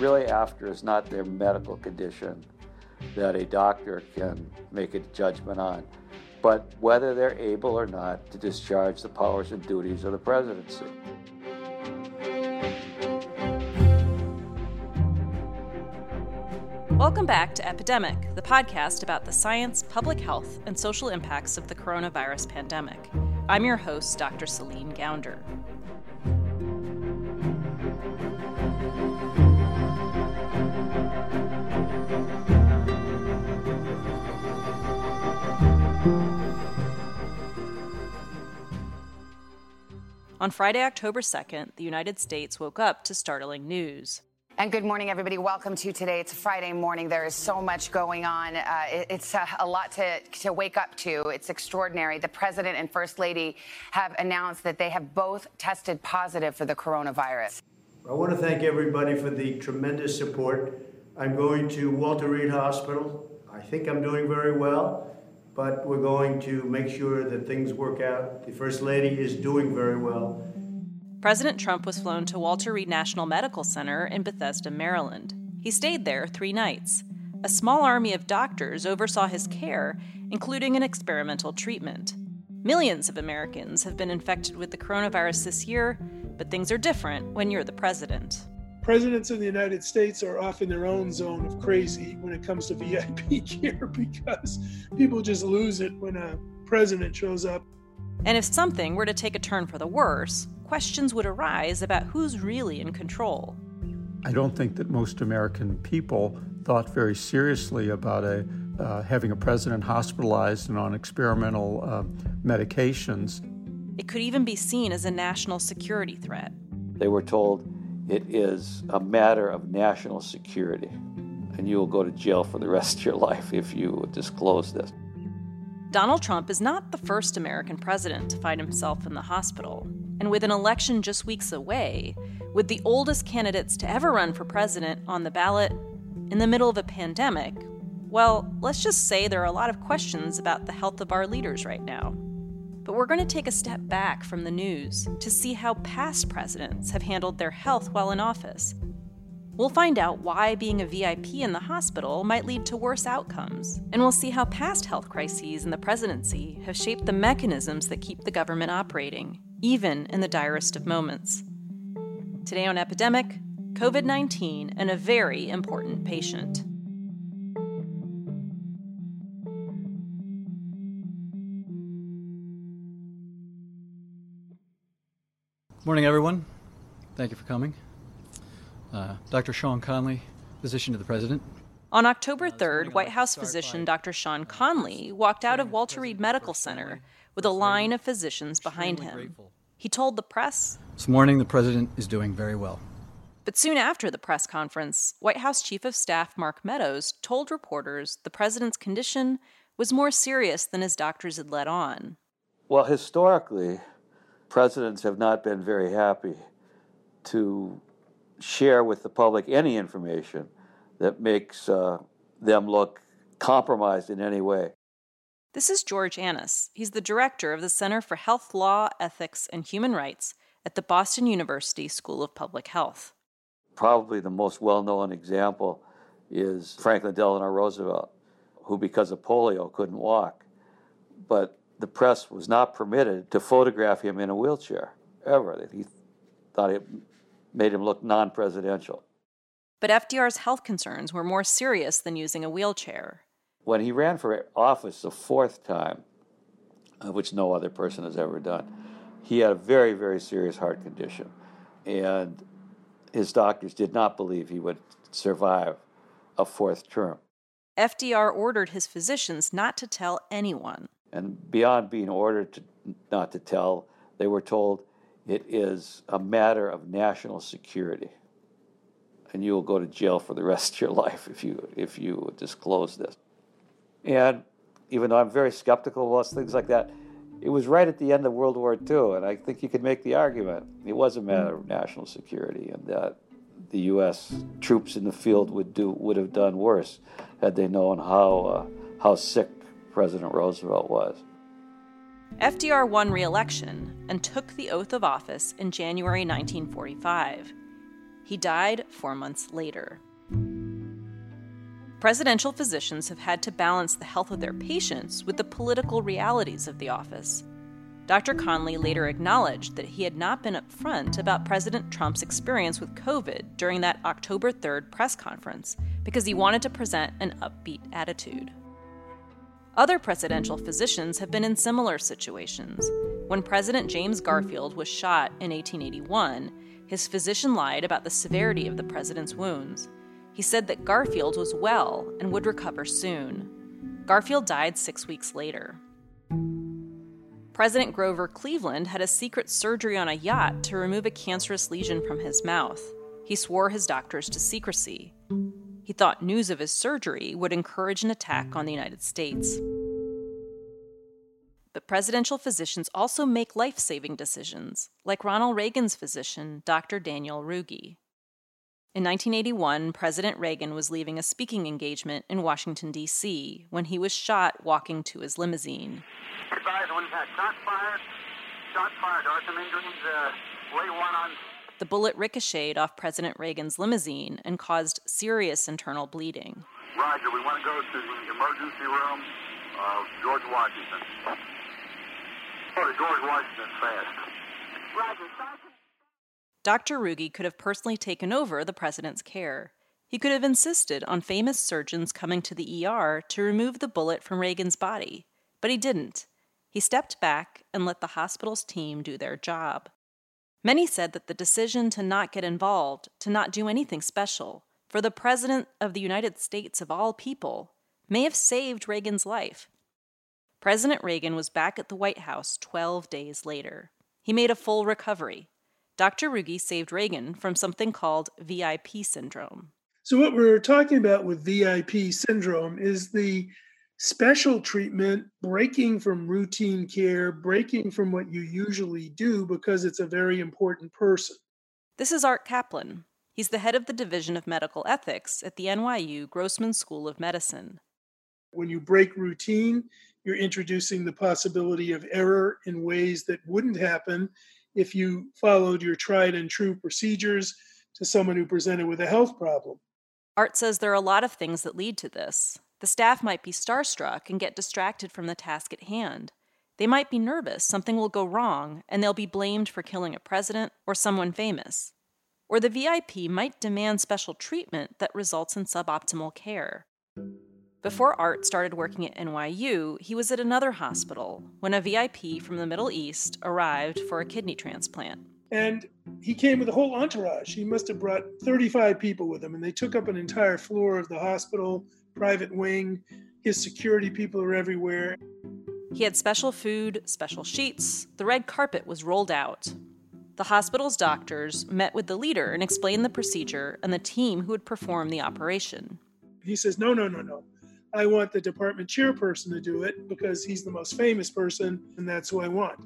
really after is not their medical condition that a doctor can make a judgment on, but whether they're able or not to discharge the powers and duties of the presidency. Welcome back to Epidemic, the podcast about the science, public health, and social impacts of the coronavirus pandemic. I'm your host, Dr. Celine Gounder. On Friday, October 2nd, the United States woke up to startling news. And good morning, everybody. Welcome to today. It's Friday morning. There is so much going on. Uh, it, it's a, a, lot to, to wake up to. It's extraordinary. The president and first lady have announced that they have both tested positive for the coronavirus. I want to thank everybody for the tremendous support. I'm going to Walter Reed Hospital. I think I'm doing very well but we're going to make sure that things work out. The First Lady is doing very well. President Trump was flown to Walter Reed National Medical Center in Bethesda, Maryland. He stayed there three nights. A small army of doctors oversaw his care, including an experimental treatment. Millions of Americans have been infected with the coronavirus this year, but things are different when you're the president presidents of the United States are off in their own zone of crazy when it comes to VIP care because people just lose it when a president shows up. And if something were to take a turn for the worse, questions would arise about who's really in control. I don't think that most American people thought very seriously about a, uh, having a president hospitalized and on experimental uh, medications. It could even be seen as a national security threat. They were told it is a matter of national security, and you will go to jail for the rest of your life if you disclose this. Donald Trump is not the first American president to find himself in the hospital. And with an election just weeks away, with the oldest candidates to ever run for president on the ballot in the middle of a pandemic, well, let's just say there are a lot of questions about the health of our leaders right now. But we're going to take a step back from the news to see how past presidents have handled their health while in office. We'll find out why being a VIP in the hospital might lead to worse outcomes, and we'll see how past health crises in the presidency have shaped the mechanisms that keep the government operating, even in the direst of moments. Today on Epidemic, COVID 19 and a very important patient. Morning, everyone. Thank you for coming. Uh, Dr. Sean Conley, physician to the President. On October 3rd, White House physician Dr. Sean Conley walked out of Walter Reed Medical Center with a line of physicians behind him. He told the press This morning, the President is doing very well. But soon after the press conference, White House Chief of Staff Mark Meadows told reporters the President's condition was more serious than his doctors had let on. Well, historically, presidents have not been very happy to share with the public any information that makes uh, them look compromised in any way. This is George Annas. He's the director of the Center for Health Law, Ethics, and Human Rights at the Boston University School of Public Health. Probably the most well known example is Franklin Delano Roosevelt, who, because of polio, couldn't walk. But the press was not permitted to photograph him in a wheelchair ever. He thought it made him look non presidential. But FDR's health concerns were more serious than using a wheelchair. When he ran for office the fourth time, uh, which no other person has ever done, he had a very, very serious heart condition. And his doctors did not believe he would survive a fourth term. FDR ordered his physicians not to tell anyone. And beyond being ordered to, not to tell, they were told it is a matter of national security. And you will go to jail for the rest of your life if you, if you disclose this. And even though I'm very skeptical of things like that, it was right at the end of World War II, and I think you could make the argument it was a matter of national security, and that the U.S. troops in the field would do would have done worse had they known how uh, how sick President Roosevelt was. FDR won re election and took the oath of office in January 1945. He died four months later. Presidential physicians have had to balance the health of their patients with the political realities of the office. Dr. Conley later acknowledged that he had not been upfront about President Trump's experience with COVID during that October 3rd press conference because he wanted to present an upbeat attitude. Other presidential physicians have been in similar situations. When President James Garfield was shot in 1881, his physician lied about the severity of the president's wounds. He said that Garfield was well and would recover soon. Garfield died six weeks later. President Grover Cleveland had a secret surgery on a yacht to remove a cancerous lesion from his mouth. He swore his doctors to secrecy. He thought news of his surgery would encourage an attack on the United States. But presidential physicians also make life saving decisions, like Ronald Reagan's physician, Dr. Daniel Ruge. In 1981, President Reagan was leaving a speaking engagement in Washington, D.C., when he was shot walking to his limousine. fired. fired. Some injuries. Uh, one on. The bullet ricocheted off President Reagan's limousine and caused serious internal bleeding. Roger, we want to go to the emergency room of George Washington. Oh, George Washington fast. Roger, Sergeant. Dr. Ruge could have personally taken over the president's care. He could have insisted on famous surgeons coming to the ER to remove the bullet from Reagan's body, but he didn't. He stepped back and let the hospital's team do their job. Many said that the decision to not get involved, to not do anything special, for the President of the United States of all people, may have saved Reagan's life. President Reagan was back at the White House 12 days later. He made a full recovery, Dr. Ruge saved Reagan from something called VIP syndrome. So, what we're talking about with VIP syndrome is the special treatment, breaking from routine care, breaking from what you usually do because it's a very important person. This is Art Caplan. He's the head of the Division of Medical Ethics at the NYU Grossman School of Medicine. When you break routine, you're introducing the possibility of error in ways that wouldn't happen if you followed your tried and true procedures to someone who presented with a health problem. Art says there are a lot of things that lead to this. The staff might be starstruck and get distracted from the task at hand. They might be nervous something will go wrong and they'll be blamed for killing a president or someone famous. Or the VIP might demand special treatment that results in suboptimal care. Before Art started working at NYU, he was at another hospital when a VIP from the Middle East arrived for a kidney transplant. And he came with a whole entourage. He must have brought 35 people with him, and they took up an entire floor of the hospital, private wing. His security people are everywhere. He had special food, special sheets. The red carpet was rolled out. The hospital's doctors met with the leader and explained the procedure and the team who would perform the operation. He says, No, no, no, no. I want the department chairperson to do it because he's the most famous person and that's who I want.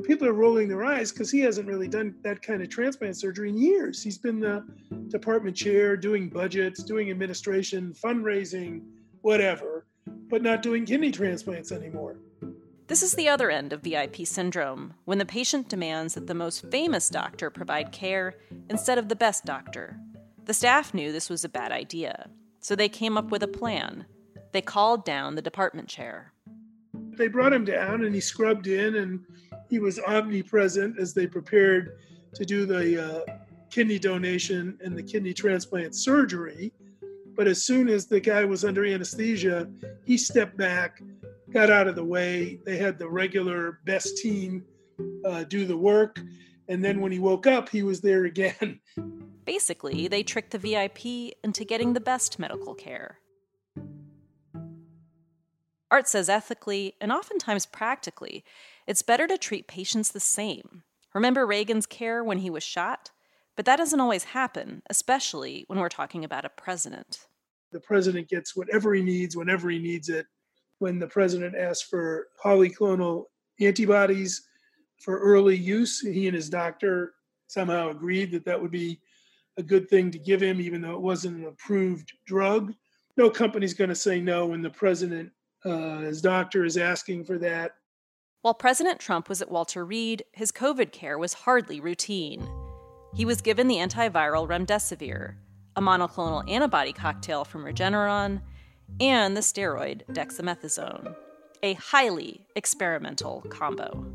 And people are rolling their eyes because he hasn't really done that kind of transplant surgery in years. He's been the department chair, doing budgets, doing administration, fundraising, whatever, but not doing kidney transplants anymore. This is the other end of VIP syndrome, when the patient demands that the most famous doctor provide care instead of the best doctor. The staff knew this was a bad idea, so they came up with a plan they called down the department chair. They brought him down and he scrubbed in and he was omnipresent as they prepared to do the uh, kidney donation and the kidney transplant surgery. But as soon as the guy was under anesthesia, he stepped back, got out of the way. They had the regular best team uh, do the work. And then when he woke up, he was there again. Basically, they tricked the VIP into getting the best medical care. Art says ethically, and oftentimes practically, it's better to treat patients the same. Remember Reagan's care when he was shot? But that doesn't always happen, especially when we're talking about a president. The president gets whatever he needs whenever he needs it. When the president asked for polyclonal antibodies for early use, he and his doctor somehow agreed that that would be a good thing to give him, even though it wasn't an approved drug. No company's going to say no when the president uh, his doctor is asking for that. While President Trump was at Walter Reed, his COVID care was hardly routine. he was given the antiviral remdesivir, a monoclonal antibody cocktail from Regeneron, and the steroid dexamethasone, a highly experimental combo.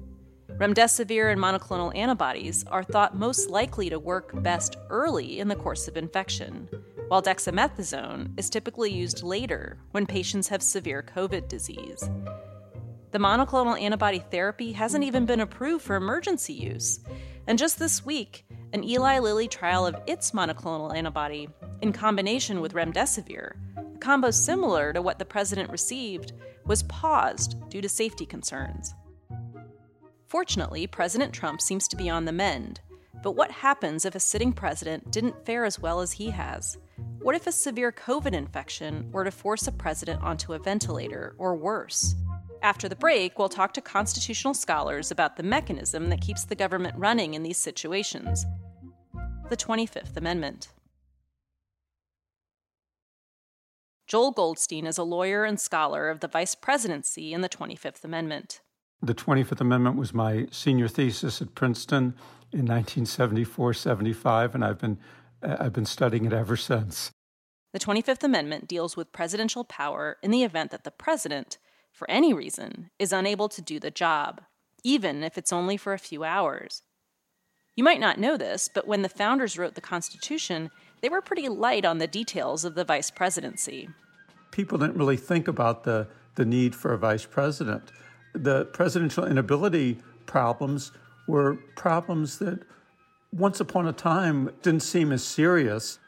Remdesivir and monoclonal antibodies are thought most likely to work best early in the course of infection, while dexamethasone is typically used later when patients have severe COVID disease. The monoclonal antibody therapy hasn't even been approved for emergency use. And just this week, an Eli Lilly trial of its monoclonal antibody in combination with remdesivir, a combo similar to what the president received, was paused due to safety concerns. Fortunately, President Trump seems to be on the mend. But what happens if a sitting president didn't fare as well as he has? What if a severe COVID infection were to force a president onto a ventilator or worse? After the break, we'll talk to constitutional scholars about the mechanism that keeps the government running in these situations the 25th Amendment. Joel Goldstein is a lawyer and scholar of the vice presidency in the 25th Amendment. The 25th Amendment was my senior thesis at Princeton in 1974 75, and I've been, uh, I've been studying it ever since. The 25th Amendment deals with presidential power in the event that the president, for any reason, is unable to do the job, even if it's only for a few hours. You might not know this, but when the founders wrote the Constitution, they were pretty light on the details of the vice presidency. People didn't really think about the, the need for a vice president the presidential inability problems were problems that once upon a time didn't seem as serious.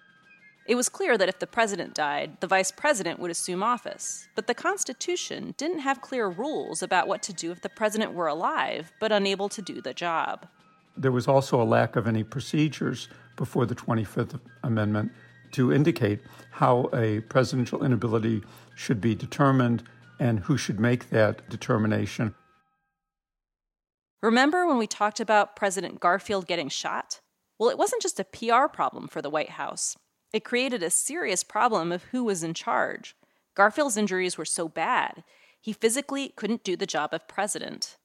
It was clear that if the president died, the vice president would assume office. But the Constitution didn't have clear rules about what to do if the president were alive but unable to do the job. There was also a lack of any procedures before the 25th Amendment to indicate how a presidential inability should be determined and who should make that determination. Remember when we talked about President Garfield getting shot? Well, it wasn't just a PR problem for the White House. It created a serious problem of who was in charge. Garfield's injuries were so bad, he physically couldn't do the job of president.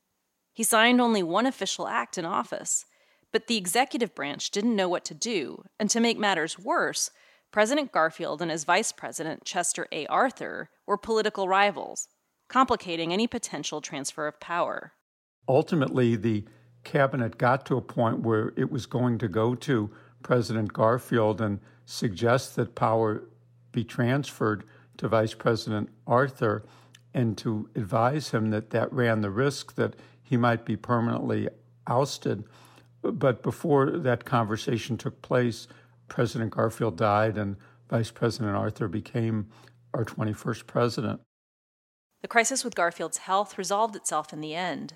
He signed only one official act in office, but the executive branch didn't know what to do, and to make matters worse, President Garfield and his vice president, Chester A. Arthur, were political rivals, complicating any potential transfer of power. Ultimately, the cabinet got to a point where it was going to go to President Garfield and suggest that power be transferred to Vice President Arthur and to advise him that that ran the risk that he might be permanently ousted. But before that conversation took place, President Garfield died and Vice President Arthur became our 21st president. The crisis with Garfield's health resolved itself in the end.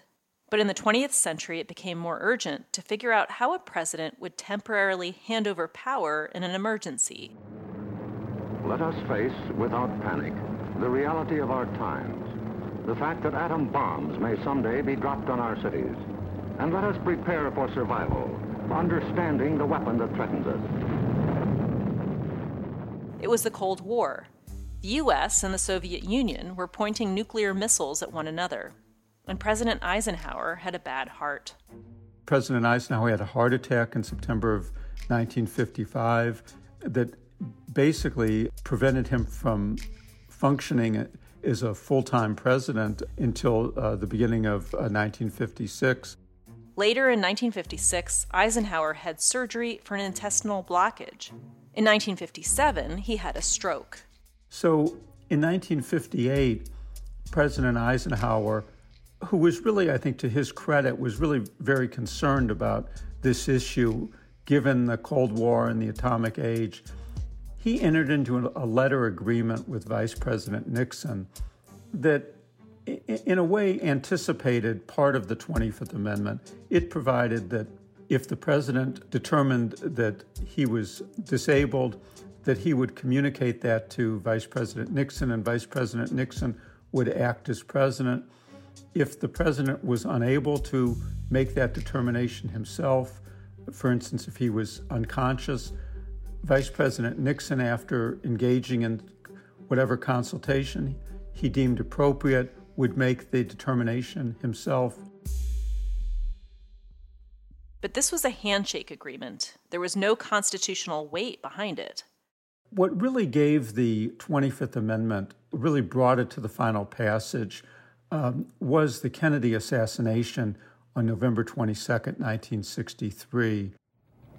But in the 20th century, it became more urgent to figure out how a president would temporarily hand over power in an emergency. Let us face, without panic, the reality of our times. The fact that atom bombs may someday be dropped on our cities. And let us prepare for survival, understanding the weapon that threatens us. It was the Cold War. The US and the Soviet Union were pointing nuclear missiles at one another, and President Eisenhower had a bad heart. President Eisenhower had a heart attack in September of 1955 that basically prevented him from functioning as a full time president until uh, the beginning of uh, 1956. Later in 1956, Eisenhower had surgery for an intestinal blockage. In 1957, he had a stroke. So in 1958, President Eisenhower, who was really, I think, to his credit, was really very concerned about this issue given the Cold War and the atomic age, he entered into a letter agreement with Vice President Nixon that, in a way, anticipated part of the 25th Amendment. It provided that if the president determined that he was disabled, that he would communicate that to Vice President Nixon, and Vice President Nixon would act as president. If the president was unable to make that determination himself, for instance, if he was unconscious, Vice President Nixon, after engaging in whatever consultation he deemed appropriate, would make the determination himself But this was a handshake agreement. There was no constitutional weight behind it. What really gave the 25th Amendment, really brought it to the final passage, um, was the Kennedy assassination on November 22, 1963.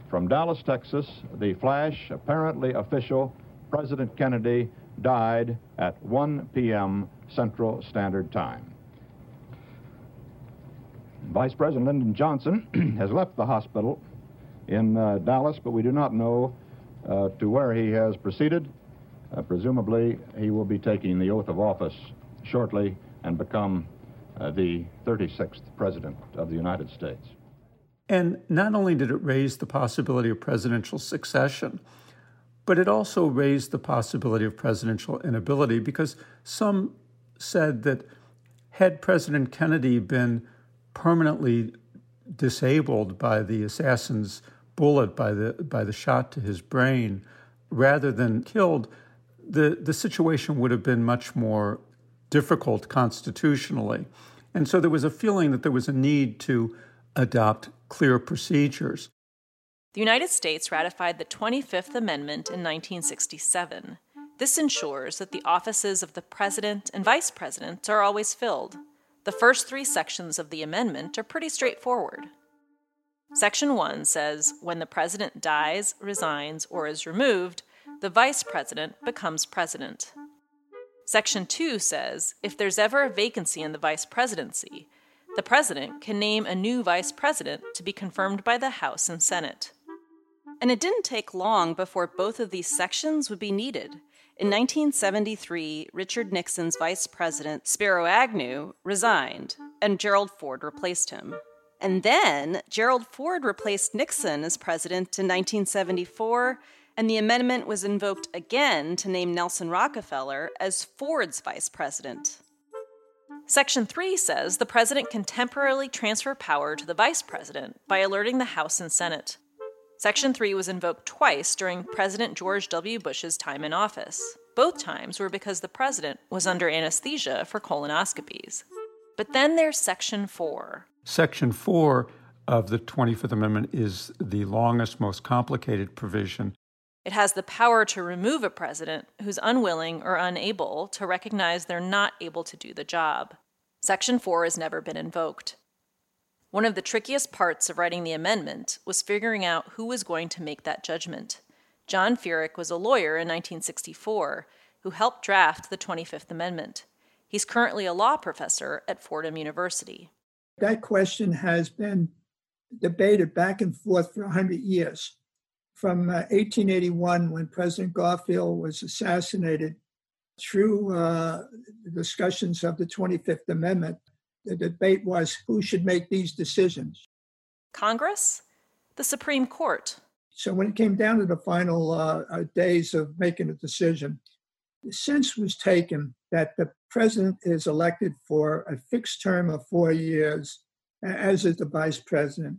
From Dallas, Texas, the flash, apparently official, President Kennedy died at 1 p.m. Central Standard Time. Vice President Lyndon Johnson has left the hospital in uh, Dallas, but we do not know uh, to where he has proceeded. Uh, presumably, he will be taking the oath of office shortly and become uh, the 36th President of the United States. And not only did it raise the possibility of presidential succession, but it also raised the possibility of presidential inability because some said that had President Kennedy been permanently disabled by the assassin's bullet, by the, by the shot to his brain, rather than killed, the, the situation would have been much more difficult constitutionally. And so there was a feeling that there was a need to adopt clear procedures. The United States ratified the 25th Amendment in 1967. This ensures that the offices of the President and Vice President are always filled. The first three sections of the amendment are pretty straightforward. Section 1 says when the President dies, resigns, or is removed, the Vice President becomes President. Section 2 says if there's ever a vacancy in the Vice Presidency, the President can name a new Vice President to be confirmed by the House and Senate. And it didn't take long before both of these sections would be needed. In 1973, Richard Nixon's Vice President, Spiro Agnew, resigned, and Gerald Ford replaced him. And then Gerald Ford replaced Nixon as president in 1974 and the amendment was invoked again to name Nelson Rockefeller as Ford's vice president. Section 3 says the president can temporarily transfer power to the vice president by alerting the House and Senate. Section 3 was invoked twice during President George W. Bush's time in office. Both times were because the president was under anesthesia for colonoscopies. But then there's Section 4. Section 4 of the 25th Amendment is the longest, most complicated provision it has the power to remove a president who's unwilling or unable to recognize they're not able to do the job. Section 4 has never been invoked. One of the trickiest parts of writing the amendment was figuring out who was going to make that judgment. John Feerick was a lawyer in 1964 who helped draft the 25th Amendment. He's currently a law professor at Fordham University. That question has been debated back and forth for 100 years from uh, 1881, when President Garfield was assassinated, through uh, the discussions of the 25th Amendment, the debate was who should make these decisions. Congress? The Supreme Court? So when it came down to the final uh, uh days of making a decision, the sense was taken that the president is elected for a fixed term of four years, as is the vice president,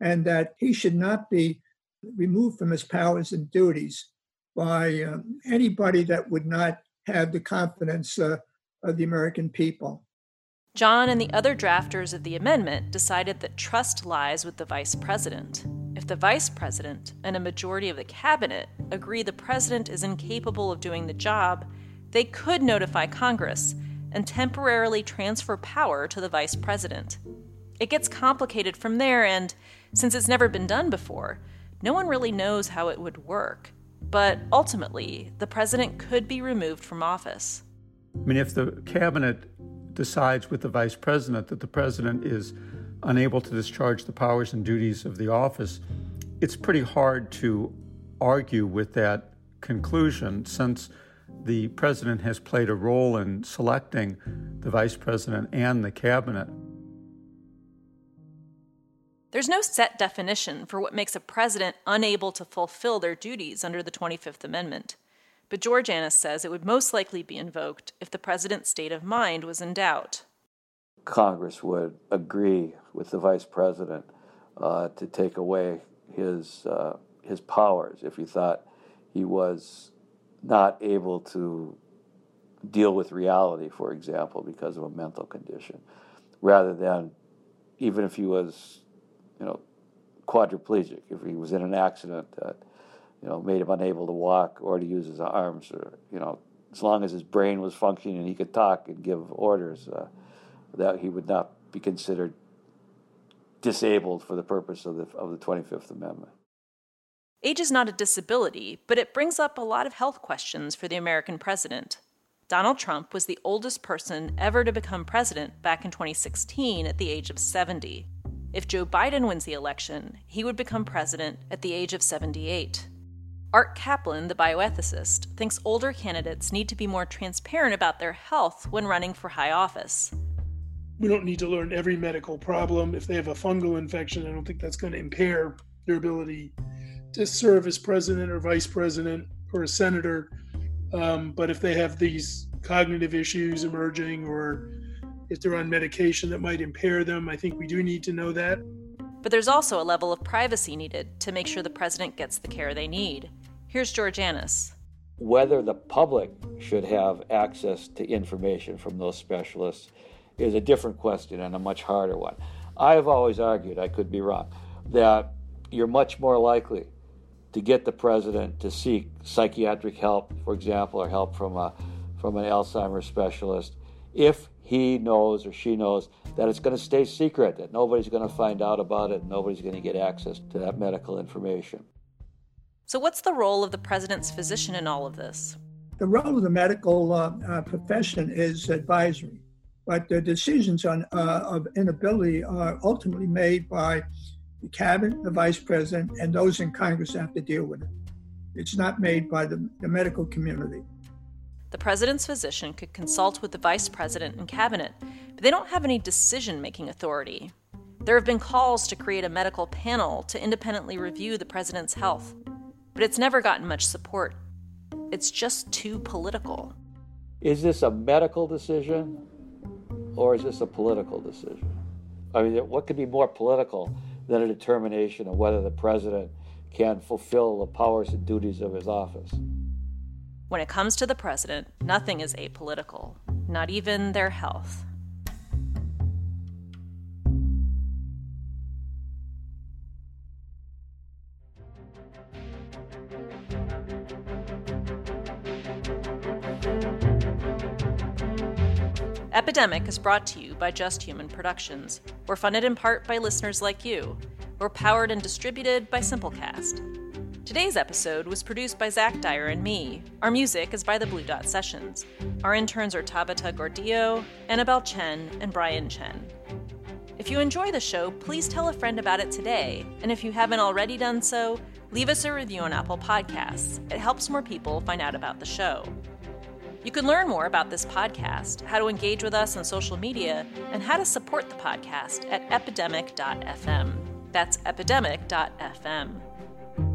and that he should not be removed from his powers and duties by um, anybody that would not have the confidence uh, of the American people. John and the other drafters of the amendment decided that trust lies with the vice president. If the vice president and a majority of the cabinet agree the president is incapable of doing the job, they could notify Congress and temporarily transfer power to the vice president. It gets complicated from there, and since it's never been done before, no one really knows how it would work, but ultimately, the president could be removed from office. I mean, if the cabinet decides with the vice president that the president is unable to discharge the powers and duties of the office, it's pretty hard to argue with that conclusion since the president has played a role in selecting the vice president and the cabinet. There's no set definition for what makes a president unable to fulfill their duties under the 25th Amendment, but George Annas says it would most likely be invoked if the president's state of mind was in doubt. Congress would agree with the vice president uh, to take away his uh, his powers if he thought he was not able to deal with reality, for example, because of a mental condition, rather than even if he was you know, quadriplegic, if he was in an accident that you know made him unable to walk or to use his arms, or you know, as long as his brain was functioning and he could talk and give orders, uh, that he would not be considered disabled for the purpose of the of the Twenty Fifth Amendment. Age is not a disability, but it brings up a lot of health questions for the American president. Donald Trump was the oldest person ever to become president back in 2016 at the age of 70. If Joe Biden wins the election, he would become president at the age of 78. Art Caplan, the bioethicist, thinks older candidates need to be more transparent about their health when running for high office. We don't need to learn every medical problem. If they have a fungal infection, I don't think that's going to impair their ability to serve as president or vice president or a senator. Um, but if they have these cognitive issues emerging or if they're on medication that might impair them, I think we do need to know that. But there's also a level of privacy needed to make sure the president gets the care they need. Here's George Annas. Whether the public should have access to information from those specialists is a different question and a much harder one. I have always argued, I could be wrong, that you're much more likely to get the president to seek psychiatric help, for example, or help from a from an Alzheimer's specialist, if he knows or she knows that it's going to stay secret, that nobody's going to find out about it, nobody's going to get access to that medical information. So, what's the role of the president's physician in all of this? The role of the medical uh, uh, profession is advisory, but the decisions on uh, of inability are ultimately made by the cabinet, the vice president, and those in Congress have to deal with it. It's not made by the, the medical community. The president's physician could consult with the vice president and cabinet, but they don't have any decision making authority. There have been calls to create a medical panel to independently review the president's health, but it's never gotten much support. It's just too political. Is this a medical decision or is this a political decision? I mean, what could be more political than a determination of whether the president can fulfill the powers and duties of his office? When it comes to the president, nothing is apolitical, not even their health. Epidemic is brought to you by Just Human Productions. We're funded in part by listeners like you. We're powered and distributed by Simplecast. Today's episode was produced by Zach Dyer and me. Our music is by the Blue Dot Sessions. Our interns are Tabata Gordillo, Annabelle Chen, and Brian Chen. If you enjoy the show, please tell a friend about it today. And if you haven't already done so, leave us a review on Apple Podcasts. It helps more people find out about the show. You can learn more about this podcast, how to engage with us on social media, and how to support the podcast at epidemic.fm. That's epidemic.fm.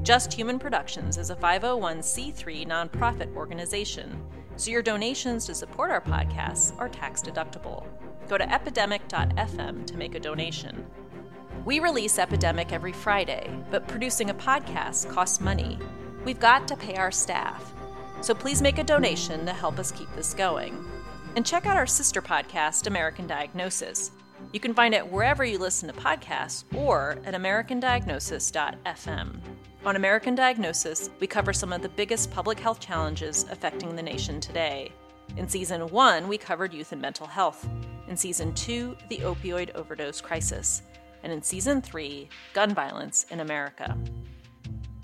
Just Human Productions is a 501c3 nonprofit organization, so your donations to support our podcasts are tax deductible. Go to epidemic.fm to make a donation. We release Epidemic every Friday, but producing a podcast costs money. We've got to pay our staff, so please make a donation to help us keep this going. And check out our sister podcast, American Diagnosis. You can find it wherever you listen to podcasts or at americandiagnosis.fm. On American Diagnosis, we cover some of the biggest public health challenges affecting the nation today. In season one, we covered youth and mental health. In season two, the opioid overdose crisis. And in season three, gun violence in America.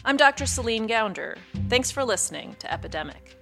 I'm Dr. Celine Gounder. Thanks for listening to Epidemic.